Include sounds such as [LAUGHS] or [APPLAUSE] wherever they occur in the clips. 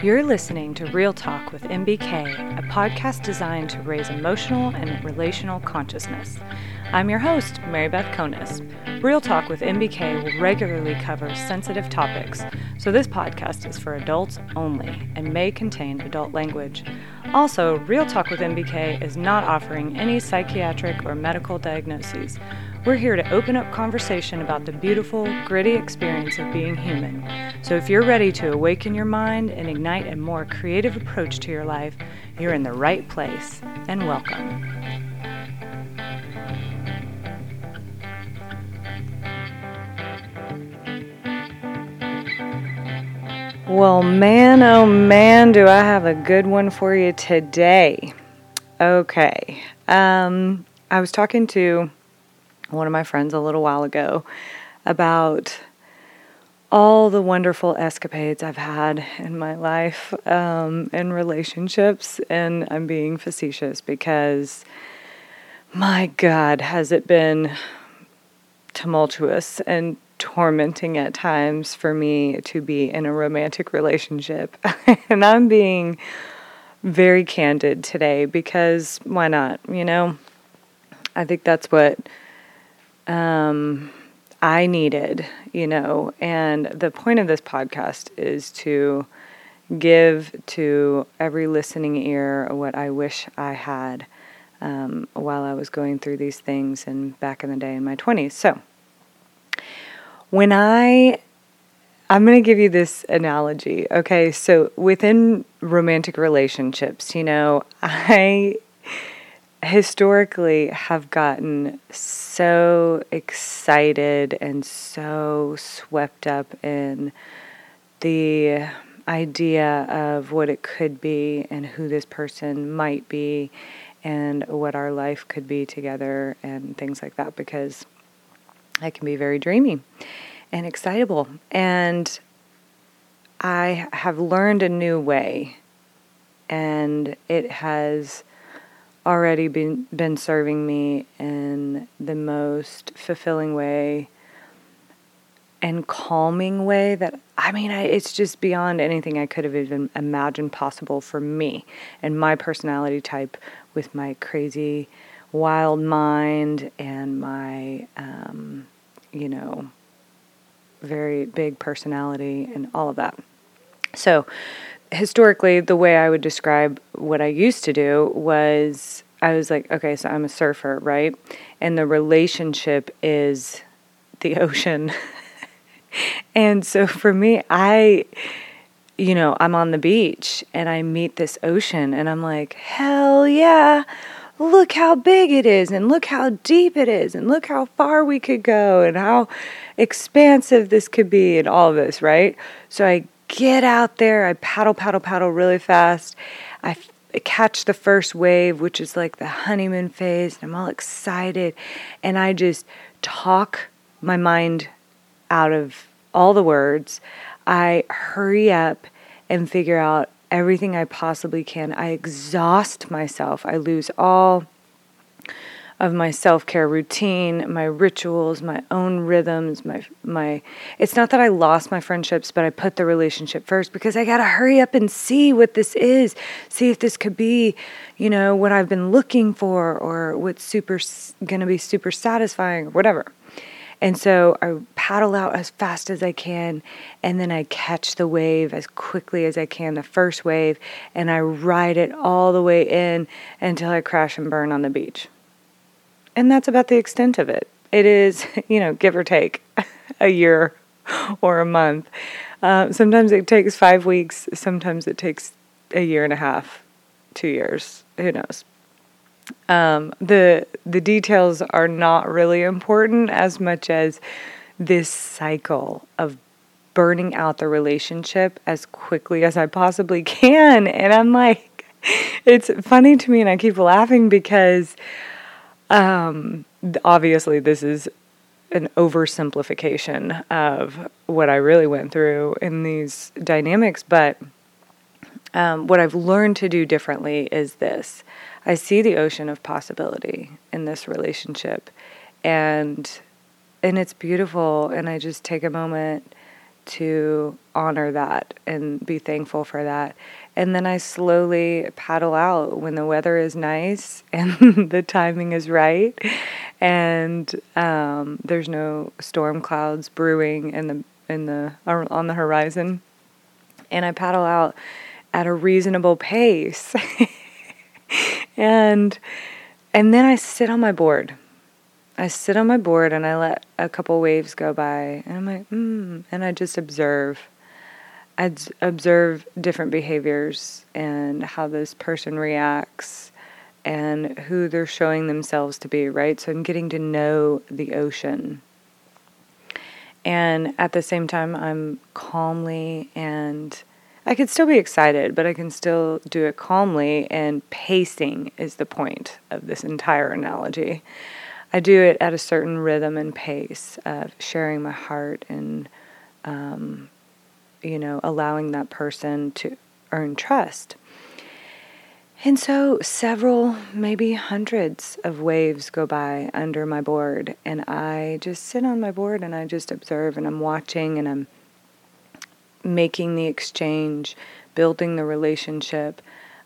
You're listening to Real Talk with MBK, a podcast designed to raise emotional and relational consciousness. I'm your host, Mary Beth Konis. Real Talk with MBK will regularly cover sensitive topics, so this podcast is for adults only and may contain adult language. Also, Real Talk with MBK is not offering any psychiatric or medical diagnoses. We're here to open up conversation about the beautiful, gritty experience of being human. So if you're ready to awaken your mind and ignite a more creative approach to your life, you're in the right place. And welcome. Well, man, oh man, do I have a good one for you today. Okay. Um, I was talking to one of my friends a little while ago about all the wonderful escapades I've had in my life um, in relationships, and I'm being facetious because my God, has it been tumultuous and tormenting at times for me to be in a romantic relationship. [LAUGHS] and I'm being very candid today because why not? You know, I think that's what um, I needed, you know. And the point of this podcast is to give to every listening ear what I wish I had um, while I was going through these things and back in the day in my 20s. So, when I I'm going to give you this analogy. Okay, so within romantic relationships, you know, [LAUGHS] I historically have gotten so excited and so swept up in the idea of what it could be and who this person might be and what our life could be together and things like that because I can be very dreamy and excitable. And I have learned a new way and it has already been been serving me in the most fulfilling way and calming way that I mean I, it's just beyond anything I could have even imagined possible for me and my personality type with my crazy wild mind and my um, you know very big personality and all of that. So historically, the way I would describe what I used to do was I was like, okay, so I'm a surfer, right? And the relationship is the [LAUGHS] ocean. and so for me, I, you know, I'm on the beach and I meet this ocean and I'm like, hell yeah. Look how big it is, and look how deep it is, and look how far we could go, and how expansive this could be, and all of this, right? So I get out there. I paddle, paddle, paddle really fast. I f- catch the first wave, which is like the honeymoon phase, and I'm all excited. And I just talk my mind out of all the words. I hurry up and figure out everything I possibly can. I exhaust myself. I lose all of my self-care routine, my rituals, my own rhythms, my my it's not that I lost my friendships, but I put the relationship first because I got to hurry up and see what this is, see if this could be, you know, what I've been looking for or what's super going to be super satisfying or whatever. And so I paddle out as fast as I can, and then I catch the wave as quickly as I can, the first wave, and I ride it all the way in until I crash and burn on the beach and that's about the extent of it. It is, [LAUGHS] you know, give or take [LAUGHS] a year or a month. Uh, sometimes it takes five weeks, sometimes it takes a year and a half, two years, who knows. Um, the the details are not really important as much as this cycle of burning out the relationship as quickly as I possibly can. And I'm like, [LAUGHS] it's funny to me, and I keep laughing because um, obviously, this is an oversimplification of what I really went through in these dynamics, but um, what I've learned to do differently is this I see the ocean of possibility in this relationship, and and it's beautiful, and I just take a moment to honor that and be thankful for that. And then I slowly paddle out when the weather is nice [LAUGHS] and the timing is right, and um, there's no storm clouds brewing in the in the on the horizon. And I paddle out at a reasonable pace, [LAUGHS] and and then I sit on my board. I sit on my board and I let a couple waves go by, and I'm like, hmm, and I just observe I'd observe different behaviors and how this person reacts and who they're showing themselves to be, right? So I'm getting to know the ocean. And at the same time, I'm calmly and I could still be excited, but I can still do it calmly. And pacing is the point of this entire analogy. I do it at a certain rhythm and pace of sharing my heart and um, you know, allowing that person to earn trust. And so several, maybe hundreds of waves go by under my board, and I just sit on my board and I just observe and I'm watching and I'm making the exchange, building the relationship.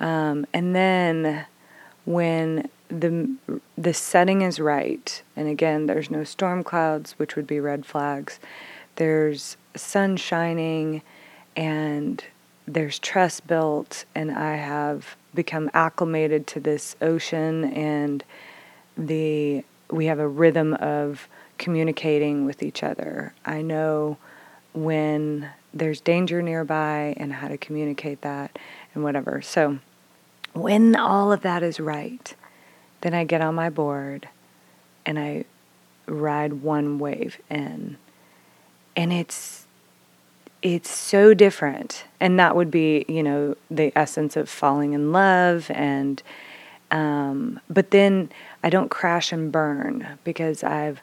Um, and then when the the setting is right, and again, there's no storm clouds, which would be red flags. There's sun shining and there's trust built and I have become acclimated to this ocean and the we have a rhythm of communicating with each other. I know when there's danger nearby and how to communicate that and whatever. So when all of that is right, then I get on my board and I ride one wave in. And it's it's so different. And that would be you know the essence of falling in love and um, but then i don't crash and burn because i've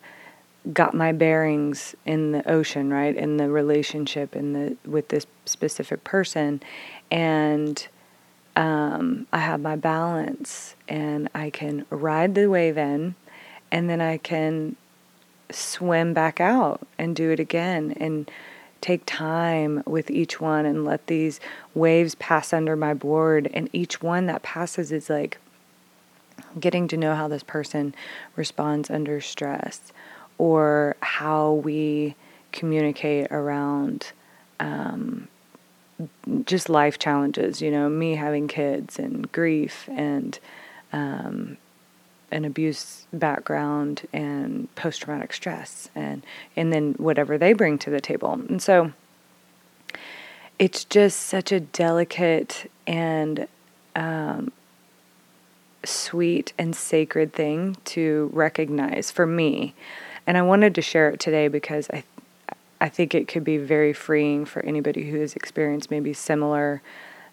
got my bearings in the ocean right? In the relationship in the with this specific person. And um, i have my balance and i can ride the wave in and then i can swim back out and do it again and take time with each one and let these waves pass under my board. And each one that passes is like getting to know how this person responds under stress or how we communicate around um, just life challenges, you know, me having kids and grief and um, an abuse background and post traumatic stress and and then whatever they bring to the table. And so it's just such a delicate and um, sweet and sacred thing to recognize for me. And I wanted to share it today because I I think it could be very freeing for anybody who has experienced maybe similar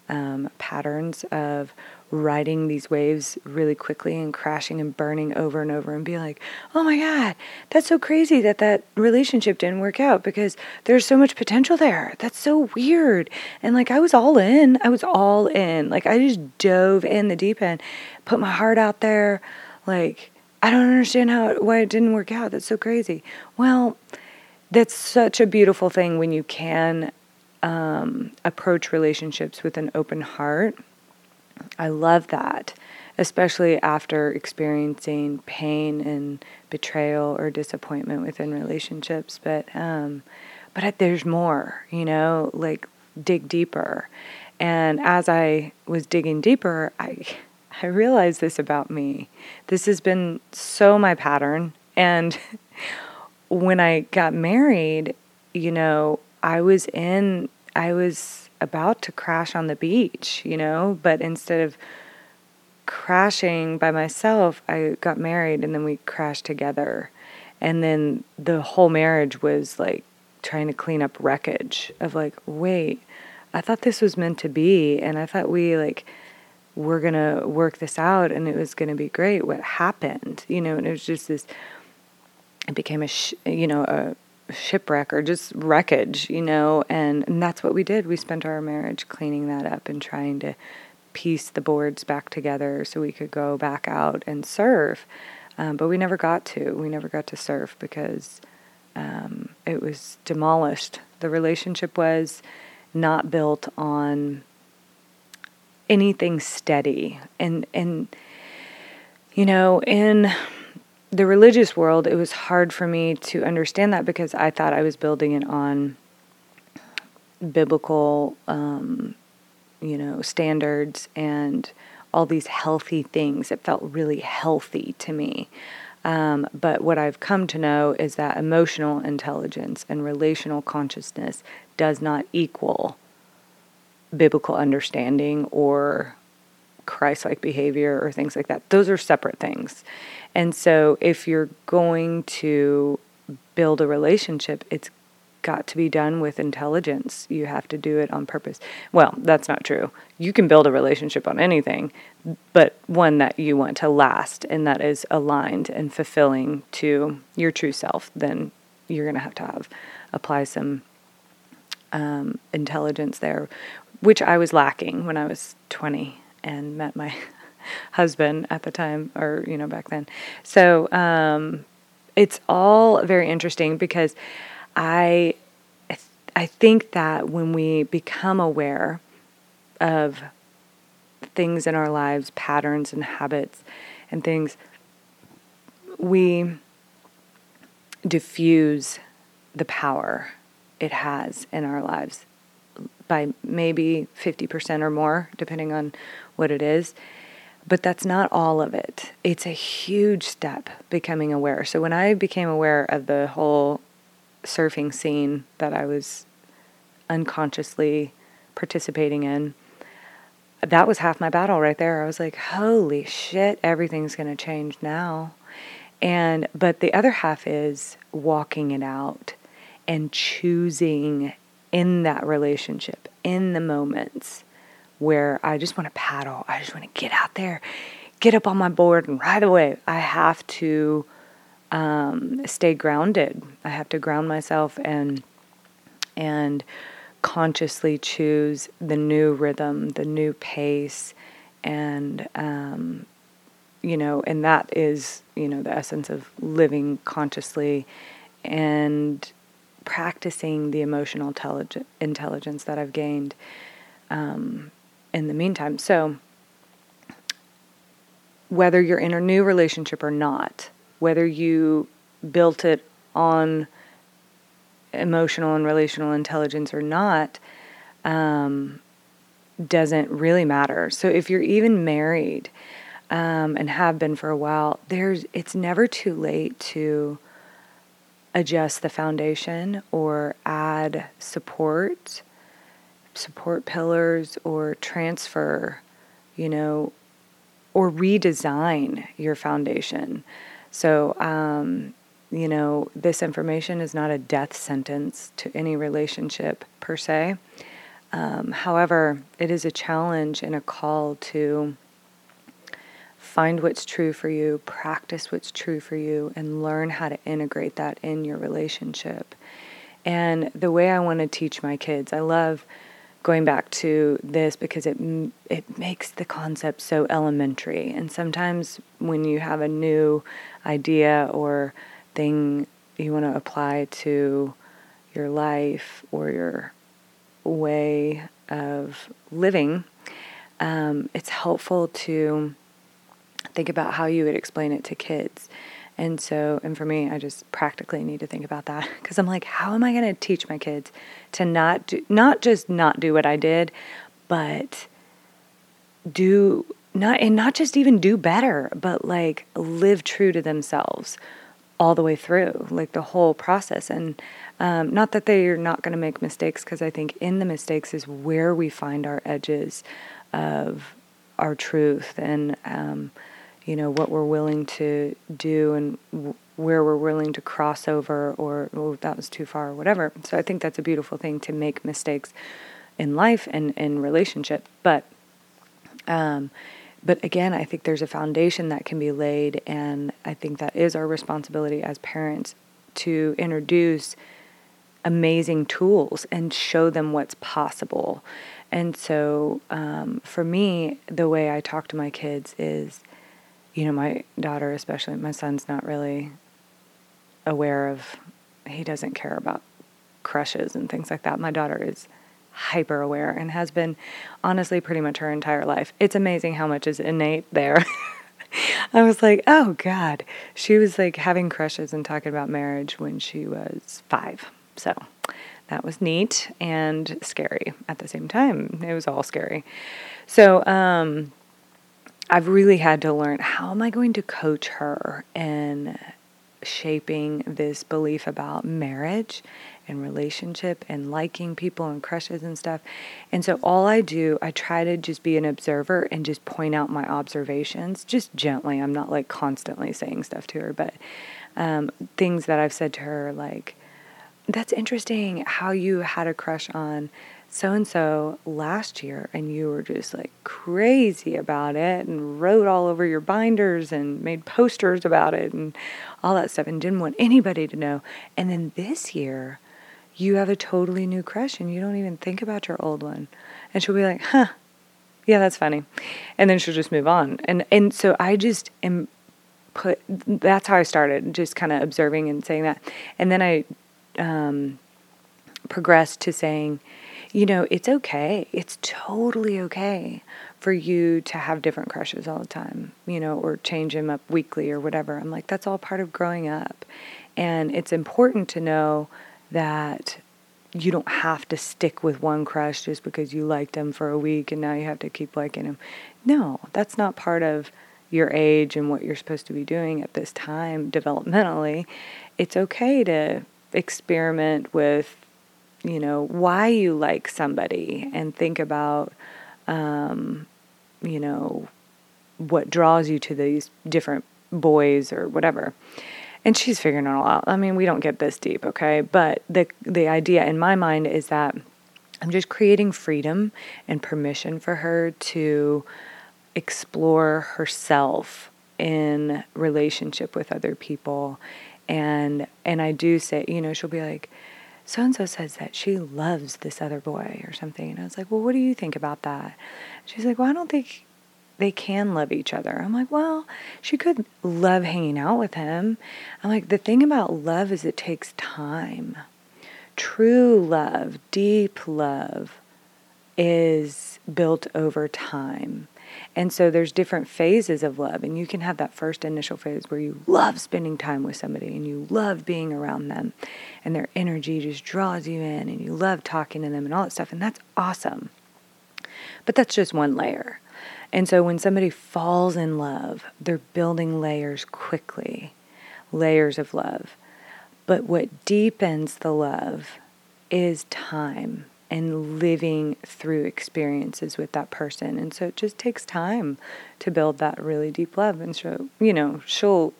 um, patterns of riding these waves really quickly and crashing and burning over and over and be like, oh my God, that's so crazy that that relationship didn't work out because there's so much potential there. That's so weird. And like, I was all in. I was all in. Like, I just dove in the deep end, put my heart out there. Like, I don't understand how why it didn't work out. That's so crazy. Well, that's such a beautiful thing when you can um, approach relationships with an open heart I love that, especially after experiencing pain and betrayal or disappointment within relationships. But um, but there's more, you know, like dig deeper. And as I was digging deeper, I I realized this about me. This has been so my pattern. And [LAUGHS] when I got married, you know, I was in I was about to crash on the beach, you know, but instead of crashing by myself, I got married and then we crashed together. And then the whole marriage was like trying to clean up wreckage of like, wait, I thought this was meant to be and I thought we like we're going to work this out and it was going to be great. What happened? You know, and it was just this it became a sh- you know, a shipwreck or just wreckage, you know, and, and that's what we did. We spent our marriage cleaning that up and trying to piece the boards back together so we could go back out and serve. Um, but we never got to. We never got to surf because um, it was demolished The relationship was not built on anything steady. And and you know, in the religious world, it was hard for me to understand that because I thought I was building it on biblical, um, you know, standards and all these healthy things. It felt really healthy to me. Um, but what I've come to know is that emotional intelligence and relational consciousness does not equal biblical understanding or Christ like behavior or things like that. Those are separate things. And so if you're going to build a relationship, it's got to be done with intelligence. You have to do it on purpose. Well, that's not true. You can build a relationship on anything, but one that you want to last and that is aligned and fulfilling to your true self, then you're going to have to have apply some um, intelligence there, which I was lacking when I was 20 and met my [LAUGHS] husband at the time, or, you know, back then. So um, it's all very interesting because I, I think that when we become aware of things in our lives, patterns and habits and things, we diffuse the power it has in our lives by maybe 50% or more, depending on what it is. But that's not all of it. It's a huge step becoming aware. So when I became aware of the whole surfing scene that I was unconsciously participating in, that was half my battle right there. I was like, holy shit, everything's going to change now. And, but the other half is walking it out and choosing in that relationship, in the moments where I just want to paddle, I just want to get out there, get up on my board and ride away. I have to um, stay grounded. I have to ground myself and and consciously choose the new rhythm, the new pace, and um, you know, and that is you know the essence of living consciously and practicing the emotional intelligence that I've gained um, in the meantime. So, whether you're in a new relationship or not, whether you built it on emotional and relational intelligence or not, um, doesn't really matter. So, if you're even married um, and have been for a while, there's it's never too late to adjust the foundation or add support, support pillars, or transfer, you know, or redesign your foundation. So, um, you know, this information is not a death sentence to any relationship per se. Um, however, it is a challenge and a call to find what's true for you, practice what's true for you, and learn how to integrate that in your relationship. And the way I want to teach my kids, I love going back to this because it it makes the concept so elementary. And sometimes when you have a new idea or thing you want to apply to your life or your way of living, um, it's helpful to think about how you would explain it to kids. And so, and for me, I just practically need to think about that [LAUGHS] because I'm like, how am I going to teach my kids to not do, not just not do what I did, but do not, and not just even do better, but like live true to themselves all the way through, like the whole process. And um, not that they are not going to make mistakes, because I think in the mistakes is where we find our edges of our truth and um, you know what we're willing to do and w- where we're willing to cross over or oh that was too far or whatever. So i think that's a beautiful thing to make mistakes in life and in relationship. But um, but again i think there's a foundation that can be laid and i think that is our responsibility as parents to introduce amazing tools and show them what's possible. And so, um, for me, the way I talk to my kids is, you know, my daughter, especially, my son's not really aware of, he doesn't care about crushes and things like that. My daughter is hyper aware and has been honestly pretty much her entire life. It's amazing how much is innate there. [LAUGHS] I was like, oh God. She was like having crushes and talking about marriage when she was five. So that was neat and scary at the same time. It was all scary. So, um, I've really had to learn how am I going to coach her in shaping this belief about marriage and relationship and liking people and crushes and stuff. And so all I do, I try to just be an observer and just point out my observations just gently. I'm not like constantly saying stuff to her, but um, things that I've said to her like, that's interesting how you had a crush on so and so last year and you were just like crazy about it and wrote all over your binders and made posters about it and all that stuff and didn't want anybody to know. And then this year, you have a totally new crush and you don't even think about your old one. And she'll be like, huh, yeah, that's funny. And then she'll just move on. And, and so I just am put, that's how I started, just kind of observing and saying that. And then I um, progressed to saying, you know, it's okay. It's totally okay for you to have different crushes all the time, you know, or change them up weekly or whatever. I'm like, that's all part of growing up. And it's important to know that you don't have to stick with one crush just because you liked them for a week and now you have to keep liking them. No, that's not part of your age and what you're supposed to be doing at this time developmentally. It's okay to experiment with you know, why you like somebody and think about, um, you know, what draws you to these different boys or whatever. And she's figuring it all out. I mean, we don't get this deep, okay? But the the idea in my mind is that I'm just creating freedom and permission for her to explore herself in relationship with other people. And and I do say, you know, she'll be like, so and so says that she loves this other boy or something. And I was like, well, what do you think about that? She's like, well, I don't think they can love each other. I'm like, well, she could love hanging out with him. I'm like, the thing about love is it takes time. True love, deep love, is built over time. And so there's different phases of love, and you can have that first initial phase where you love spending time with somebody and you love being around them, and their energy just draws you in, and you love talking to them and all that stuff, and that's awesome. But that's just one layer. And so when somebody falls in love, they're building layers quickly, layers of love. But what deepens the love is time and living through experiences with that person. And so it just takes time to build that really deep love. And so, you know, she'll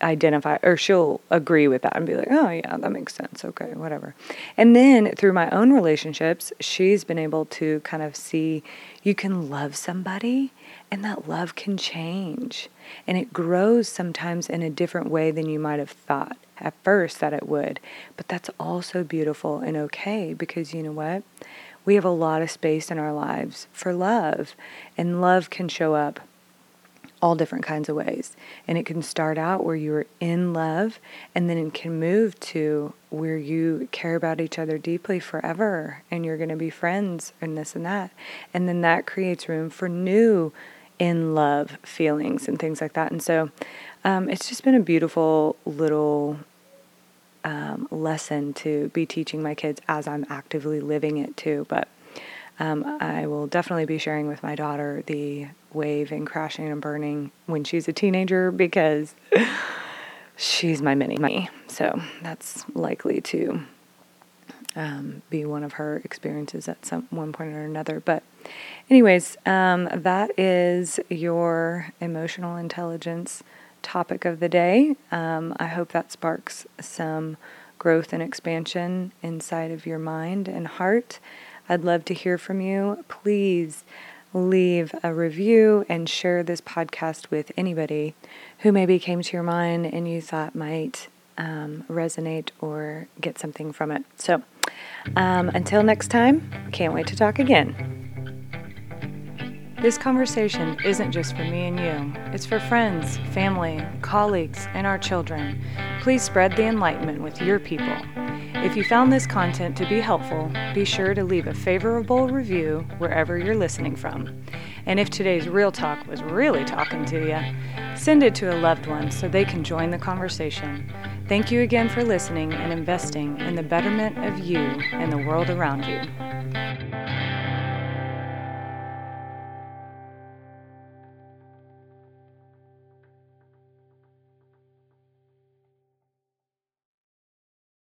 identify or she'll agree with that and be like, oh, yeah, that makes sense. Okay, whatever. And then through my own relationships, she's been able to kind of see you can love somebody and that love can change. And it grows sometimes in a different way than you might have thought at first that it would. But that's also beautiful and okay because you know what? We have a lot of space in our lives for love, and love can show up all different kinds of ways. And it can start out where you're in love, and then it can move to where you care about each other deeply forever, and you're going to be friends and this and that. And then that creates room for new in love feelings and things like that. And so um, it's just been a beautiful little um, lesson to be teaching my kids as I'm actively living it too. But um, I will definitely be sharing with my daughter the wave and crashing and burning when she's a teenager because [LAUGHS] she's my mini me. So that's likely to um, be one of her experiences at some one point or another. But, anyways, um, that is your emotional intelligence topic of the day. Um, I hope that sparks some growth and expansion inside of your mind and heart. I'd love to hear from you. Please leave a review and share this podcast with anybody who maybe came to your mind and you thought might um, resonate or get something from it. So, um, until next time, can't wait to talk again. This conversation isn't just for me and you, it's for friends, family, colleagues, and our children. Please spread the enlightenment with your people. If you found this content to be helpful, be sure to leave a favorable review wherever you're listening from. And if today's real talk was really talking to you, send it to a loved one so they can join the conversation. Thank you again for listening and investing in the betterment of you and the world around you.